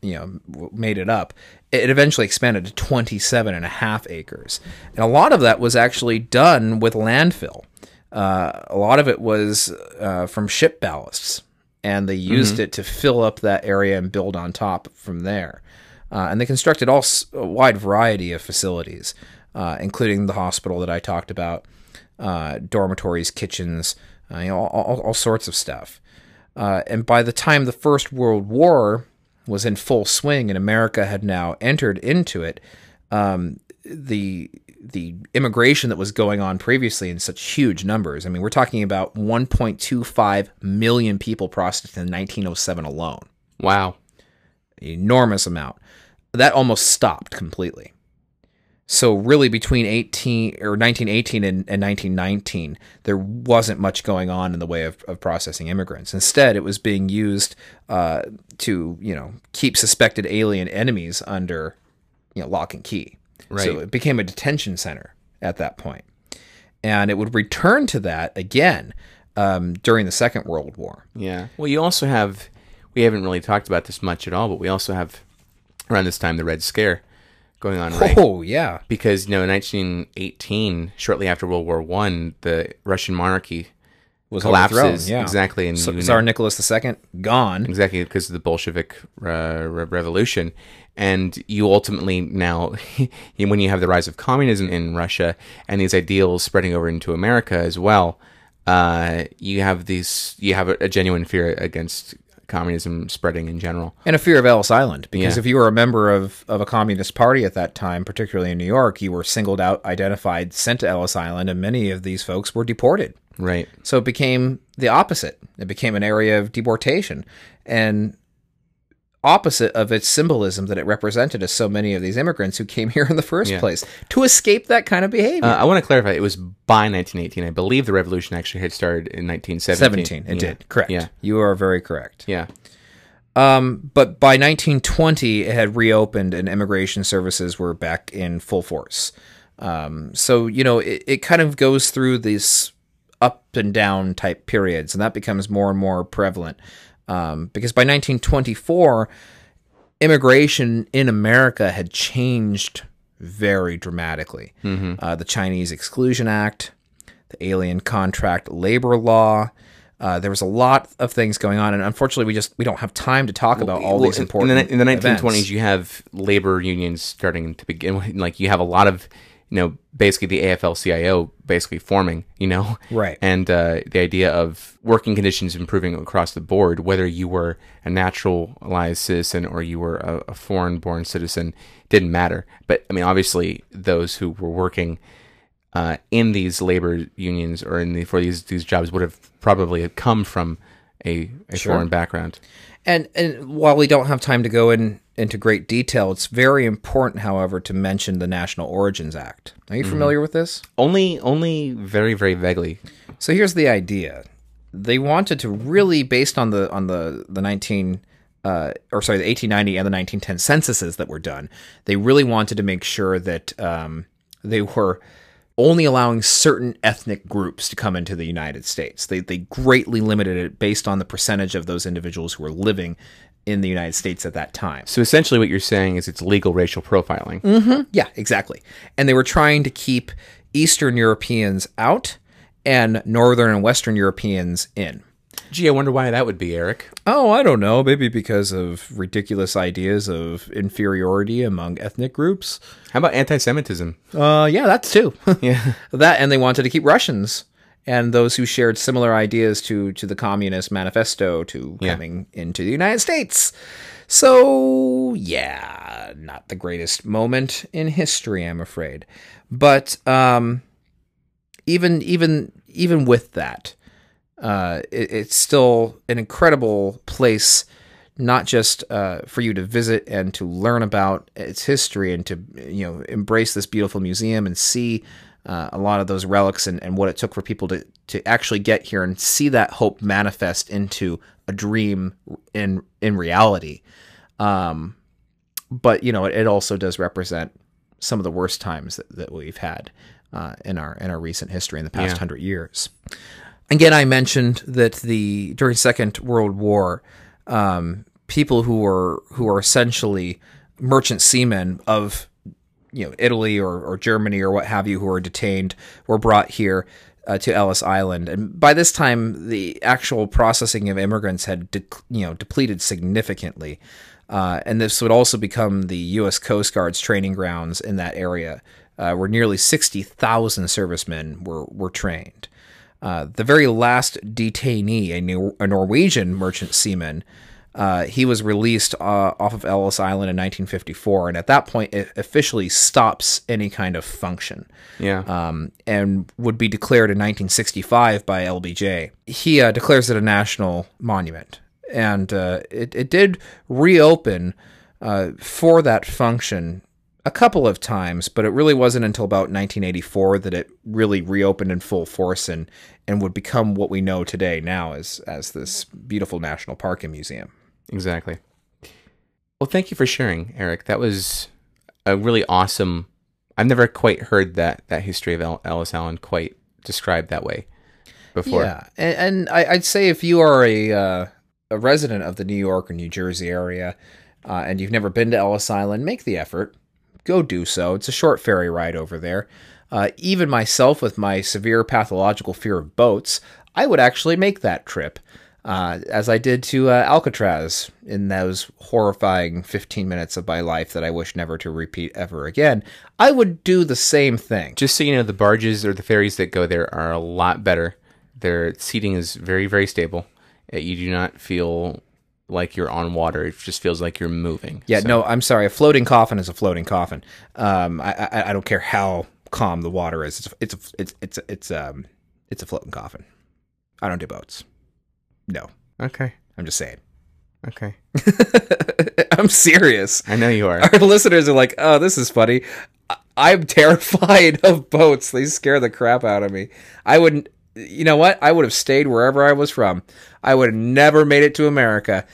Speaker 2: you know made it up. It eventually expanded to 27 and a half acres, and a lot of that was actually done with landfill. Uh, a lot of it was uh, from ship ballasts, and they used it to fill up that area and build on top from there. Uh, and they constructed all s- a wide variety of facilities, uh, including the hospital that I talked about, uh, dormitories, kitchens, uh, you know, all, all, all sorts of stuff. Uh, and by the time the First World War was in full swing and America had now entered into it, um, the the immigration that was going on previously in such huge numbers. I mean, we're talking about 1.25 million people processed in 1907 alone.
Speaker 1: wow.
Speaker 2: Enormous amount. That almost stopped completely. So really, between 18 or 1918 and, and 1919, there wasn't much going on in the way of, of processing immigrants. Instead, it was being used uh, to you know keep suspected alien enemies under you know lock and key.
Speaker 1: Right.
Speaker 2: So it became a detention center at that point, and it would return to that again um, during the Second World War.
Speaker 1: Yeah. Well, you also have, we haven't really talked about this much at all, but we also have around this time the Red Scare going on, right?
Speaker 2: Oh yeah,
Speaker 1: Because, you know, in 1918, shortly after World War One, the Russian monarchy
Speaker 2: was
Speaker 1: collapses.
Speaker 2: yeah.
Speaker 1: Exactly. And
Speaker 2: So, Tsar Nicholas II gone.
Speaker 1: exactly because of the Bolshevik uh, re- revolution, and you ultimately now, when you have the rise of communism in Russia and these ideals spreading over into America as well, uh, you have these you have a, a genuine fear against communism spreading in general.
Speaker 2: And a fear of Ellis Island, because
Speaker 1: Yeah.
Speaker 2: if you were a member of, of a communist party at that time, particularly in New York, you were singled out, identified, sent to Ellis Island, and many of these folks were deported.
Speaker 1: Right.
Speaker 2: So it became the opposite. It became an area of deportation, and opposite of its symbolism that it represented as so many of these immigrants who came here in the first
Speaker 1: Yeah.
Speaker 2: place to escape that kind of behavior.
Speaker 1: Uh, I want to clarify. It was by 1918. I believe the revolution actually had started in 1917.
Speaker 2: 17, it
Speaker 1: Yeah.
Speaker 2: did. Correct.
Speaker 1: Yeah.
Speaker 2: You are very correct.
Speaker 1: Yeah.
Speaker 2: Um, but by 1920, it had reopened and immigration services were back in full force. Um, so, you know, it, it kind of goes through these up and down type periods, and that becomes more and more prevalent. Um, because by 1924, immigration in America had changed very dramatically. Uh, the Chinese Exclusion Act, the Alien Contract Labor Law. Uh, there was a lot of things going on, and unfortunately, we just we don't have time to talk about all
Speaker 1: Well,
Speaker 2: these important.
Speaker 1: in the, in the 1920s
Speaker 2: events.
Speaker 1: you have labor unions starting to begin like you have a lot of you know basically the afl-cio basically forming you know?
Speaker 2: Right.
Speaker 1: and uh, the idea of working conditions improving across the board whether you were a naturalized citizen or you were a, a foreign born citizen didn't matter. But i mean obviously those who were working uh, in these labor unions or in the for these these jobs would have probably come from a, a foreign background.
Speaker 2: And and while we don't have time to go in into great detail, it's very important, however, to mention the National Origins Act. Are you familiar with this?
Speaker 1: Only, only very, very vaguely.
Speaker 2: So here's the idea: they wanted to really, based on the on the the nineteen. Uh, or sorry, the 1890 and the 1910 censuses that were done, they really wanted to make sure that um, they were only allowing certain ethnic groups to come into the United States. They, they greatly limited it based on the percentage of those individuals who were living in the United States at that time.
Speaker 1: So essentially, what you're saying is it's legal racial profiling.
Speaker 2: Yeah, exactly. And they were trying to keep Eastern Europeans out and Northern and Western Europeans in.
Speaker 1: Gee, I wonder why that would be, Eric.
Speaker 2: Oh, I don't know. Maybe because of ridiculous ideas of inferiority among ethnic groups.
Speaker 1: How about anti-Semitism?
Speaker 2: Uh, yeah, that's too.
Speaker 1: Yeah,
Speaker 2: that, and they wanted to keep Russians and those who shared similar ideas to to the Communist Manifesto to
Speaker 1: Yeah.
Speaker 2: coming into the United States. So yeah, not the greatest moment in history, I'm afraid. But um, even even even with that, uh, it, it's still an incredible place, not just uh, for you to visit and to learn about its history and to you know embrace this beautiful museum and see uh, a lot of those relics and, and what it took for people to to actually get here and see that hope manifest into a dream in in reality. Um, but you know, it, it also does represent some of the worst times that, that we've had uh, in our in our recent history in the past
Speaker 1: Yeah.
Speaker 2: hundred years. Again, I mentioned that the during Second World War, um, people who were who are essentially merchant seamen of you know Italy or, or Germany or what have you who were detained were brought here uh, to Ellis Island, and by this time the actual processing of immigrants had de- you know depleted significantly, uh, and this would also become the U.S. Coast Guard's training grounds in that area, uh, where nearly sixty thousand servicemen were were trained. Uh, the very last detainee, a, Nor- a Norwegian merchant seaman, uh, he was released uh, off of Ellis Island in 1954, and at that point, it officially stops any kind of function
Speaker 1: yeah.
Speaker 2: um, and would be declared in 1965 by LBJ. He uh, declares it a national monument, and uh, it, it did reopen uh, for that function a couple of times, but it really wasn't until about 1984 that it really reopened in full force and and would become what we know today now as as this beautiful national park and museum.
Speaker 1: Exactly. Well, thank you for sharing, Eric. That was a really awesome. I've never quite heard that that history of El- Ellis Island quite described that way before.
Speaker 2: Yeah, and, and I, I'd say if you are a uh, a resident of the New York or New Jersey area, uh, and you've never been to Ellis Island, make the effort. Go do so. It's a short ferry ride over there. Uh, even myself, with my severe pathological fear of boats, I would actually make that trip, uh, as I did to uh, Alcatraz in those horrifying 15 minutes of my life that I wish never to repeat ever again. I would do the same thing.
Speaker 1: Just so you know, the barges or the ferries that go there are a lot better. Their seating is very, very stable. Uh, You do not feel like you're on water. It just feels like you're moving.
Speaker 2: Yeah,
Speaker 1: So-
Speaker 2: no, I'm sorry. A floating coffin is a floating coffin. Um, I, I, I don't care how calm the water is. It's it's it's it's it's um it's a floating coffin. I don't do boats. No,
Speaker 1: Okay.
Speaker 2: I'm just saying.
Speaker 1: Okay.
Speaker 2: I'm serious.
Speaker 1: I know you are.
Speaker 2: Our listeners are like, "Oh, this is funny." I- I'm terrified of boats. They scare the crap out of me. I wouldn't. You know what? I would have stayed wherever I was from. I would have never made it to America.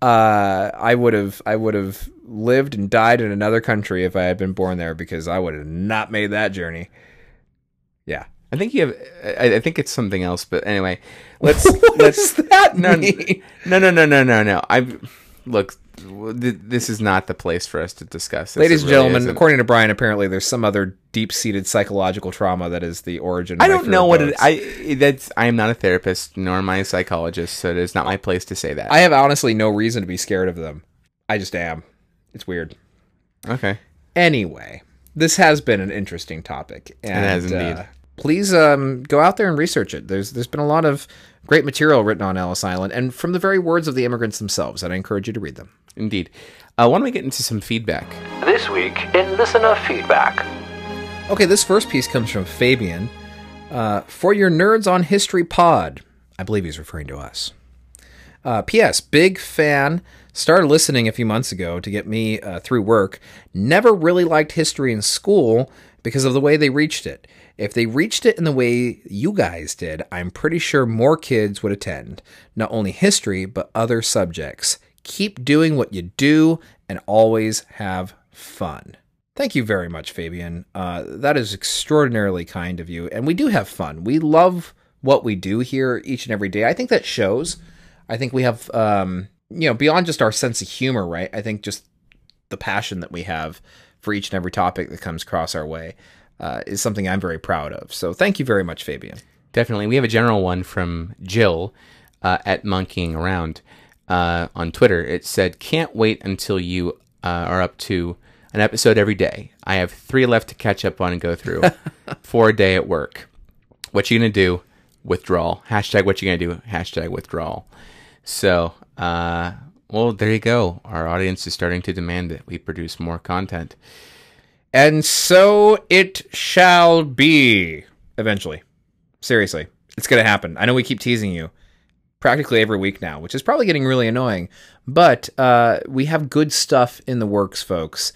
Speaker 2: Uh, I would have. I would have lived and died in another country if I had been born there because I would have not made that journey. Yeah.
Speaker 1: I think you have. I, I think it's something else. But anyway, let's
Speaker 2: What
Speaker 1: let's
Speaker 2: does that
Speaker 1: no,
Speaker 2: mean?
Speaker 1: no, no, no, no, no, no. I look. th- this is not the place for us to discuss. This.
Speaker 2: Ladies and
Speaker 1: really
Speaker 2: gentlemen,
Speaker 1: isn't.
Speaker 2: according to Bryan, apparently there's some other deep-seated psychological trauma that is the origin. Of
Speaker 1: I don't know what it. I that's. I am not a therapist nor am I a psychologist, so it is not my place to say that.
Speaker 2: I have honestly no reason to be scared of them. I just am. It's weird.
Speaker 1: okay.
Speaker 2: Anyway, this has been an interesting topic. And,
Speaker 1: has indeed.
Speaker 2: uh, please um, go out there and research it. There's there's been a lot of great material written on Ellis Island, and from the very words of the immigrants themselves. And I encourage you to read them.
Speaker 1: Indeed. Uh, why don't we get into some feedback?
Speaker 3: This week in Listener Feedback.
Speaker 2: Okay, this first piece comes from Fabian. Uh, for your nerds on history pod, I believe he's referring to us. Uh, P.S. Big fan. Started listening a few months ago to get me uh, through work. Never really liked history in school because of the way they reached it. If they reached it in the way you guys did, I'm pretty sure more kids would attend. Not only history, but other subjects. Keep doing what you do and always have fun. Thank you very much, Fabian. Uh, that is extraordinarily kind of you. And we do have fun. We love what we do here each and every day. I think that shows. I think we have, um, you know, beyond just our sense of humor, right? I think just the passion that we have for each and every topic that comes across our way uh, is something I'm very proud of. So thank you very much, Fabian.
Speaker 1: Definitely. We have a general one from Jill uh, at Monkeying Around uh, on Twitter. It said, Can't wait until you uh, are up to an episode every day. I have three left to catch up on and go through for a day at work. What you gonna do? Withdrawal. Hashtag what you gonna do? Hashtag withdrawal. So, uh, well, there you go. Our audience is starting to demand that we produce more content.
Speaker 2: And so it shall be eventually. Seriously, it's going to happen. I know we keep teasing you practically every week now, which is probably getting really annoying, but uh, we have good stuff in the works, folks.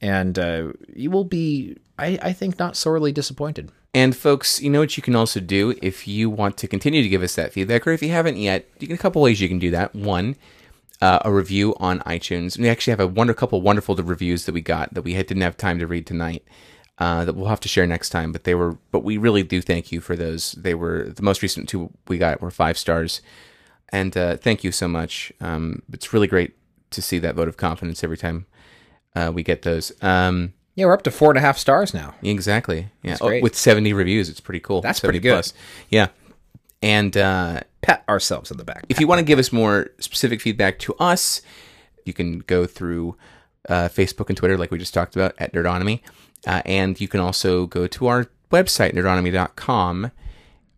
Speaker 2: And uh, you will be, I, I think, not sorely disappointed.
Speaker 1: And folks, you know what you can also do if you want to continue to give us that feedback, or if you haven't yet, you can a couple ways you can do that. One, uh, a review on iTunes. We actually have a wonder couple wonderful reviews that we got that we had, didn't have time to read tonight. Uh, that we'll have to share next time, but they were, but we really do thank you for those. They were the most recent two we got were five stars, and uh, thank you so much. Um, it's really great to see that vote of confidence every time uh, we get those. Um,
Speaker 2: Yeah, we're up to four and a half stars now.
Speaker 1: Exactly. Yeah. Oh, with 70 reviews, it's pretty cool.
Speaker 2: That's pretty good.
Speaker 1: plus. Yeah. And uh,
Speaker 2: Pat ourselves on the back.
Speaker 1: if you want to give us more specific feedback to us, you can go through uh, Facebook and Twitter, like we just talked about, at Nerdonomy. Uh, and you can also go to our website, nerdonomy.com,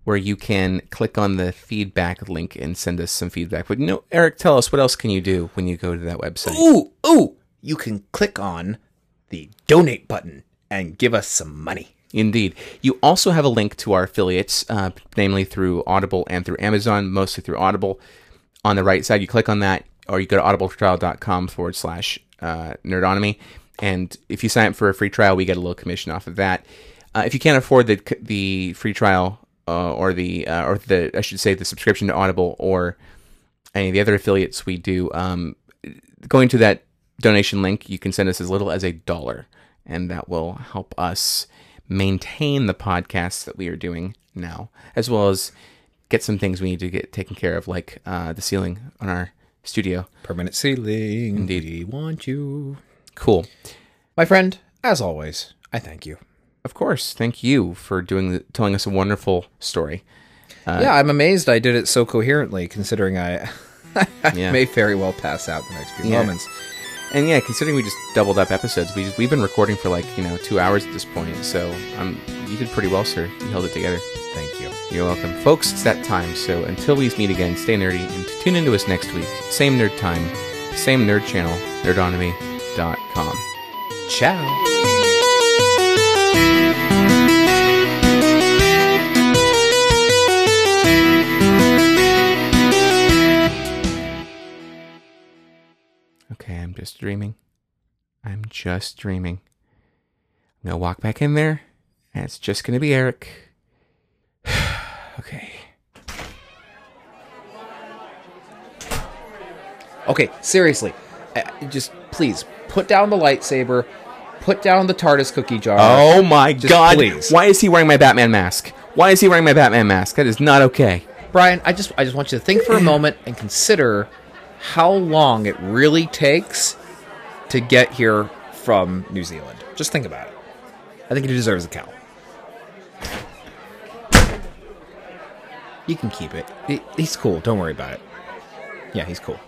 Speaker 1: where you can click on the feedback link and send us some feedback. But you know, Eric, tell us what else can you do when you go to that website?
Speaker 2: Ooh, ooh, you can click on the donate button and give us some money.
Speaker 1: Indeed. You also have a link to our affiliates, uh, namely through Audible and through Amazon, mostly through Audible. On the right side, you click on that, or you go to audibletrial.com forward slash uh, nerdonomy. And if you sign up for a free trial, we get a little commission off of that. Uh, if you can't afford the the free trial uh, or the uh, or the I should say the subscription to Audible or any of the other affiliates we do, um, going to that donation link, you can send us as little as a dollar, and that will help us maintain the podcasts that we are doing now, as well as get some things we need to get taken care of, like uh, the ceiling on our studio.
Speaker 2: Permanent ceiling.
Speaker 1: Indeed.
Speaker 2: We want you.
Speaker 1: Cool.
Speaker 2: My friend, as always, I thank you.
Speaker 1: Of course. Thank you for doing the, telling us a wonderful story.
Speaker 2: yeah, I'm amazed I did it so coherently, considering I, I
Speaker 1: Yeah.
Speaker 2: may very well pass out the next few
Speaker 1: Yeah.
Speaker 2: moments.
Speaker 1: And yeah, considering we just doubled up episodes, we we've been recording for like you know two hours at this point. So um, you did pretty well, sir. You held it together.
Speaker 2: Thank you.
Speaker 1: You're welcome, folks. It's that time. So until we meet again, stay nerdy and tune into us next week. Same nerd time, same nerd channel, nerdonomy.com.
Speaker 2: Ciao.
Speaker 1: Okay, I'm just dreaming. I'm just dreaming. I'm gonna walk back in there, and it's just gonna be Eric. okay.
Speaker 2: Okay, seriously, uh, just please put down the lightsaber, put down the TARDIS cookie jar.
Speaker 1: Oh my
Speaker 2: Just
Speaker 1: god!
Speaker 2: please.
Speaker 1: Why is he wearing my Batman mask? Why is he wearing my Batman mask? That is not okay.
Speaker 2: Bryan, I just I just want you to think for a moment and consider how long it really takes to get here from New Zealand. Just think about it. I think he deserves a cow. You can keep it. He's cool. Don't worry about it. Yeah, he's cool.